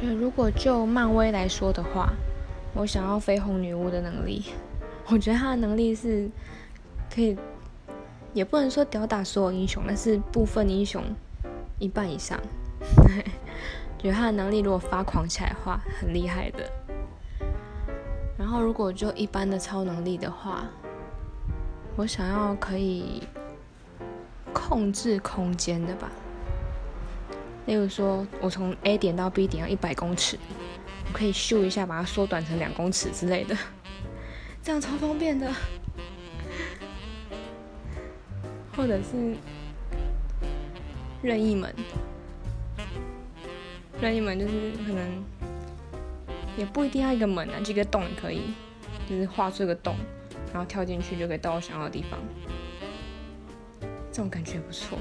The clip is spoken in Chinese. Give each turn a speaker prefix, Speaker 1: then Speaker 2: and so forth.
Speaker 1: 觉得如果就漫威来说的话，我想要绯红女巫的能力。我觉得她的能力是可以，也不能说吊打所有英雄，但是部分英雄一半以上。觉得她的能力如果发狂起来的话，很厉害的。然后如果就一般的超能力的话，我想要可以控制空间的吧。例如说，我从 A 点到 B 点要一百公尺，我可以咻一下把它缩短成两公尺之类的，这样超方便的。或者是任意门，任意门就是可能也不一定要一个门啊，这个洞也可以，就是画出一个洞，然后跳进去就可以到我想要的地方，这种感觉不错。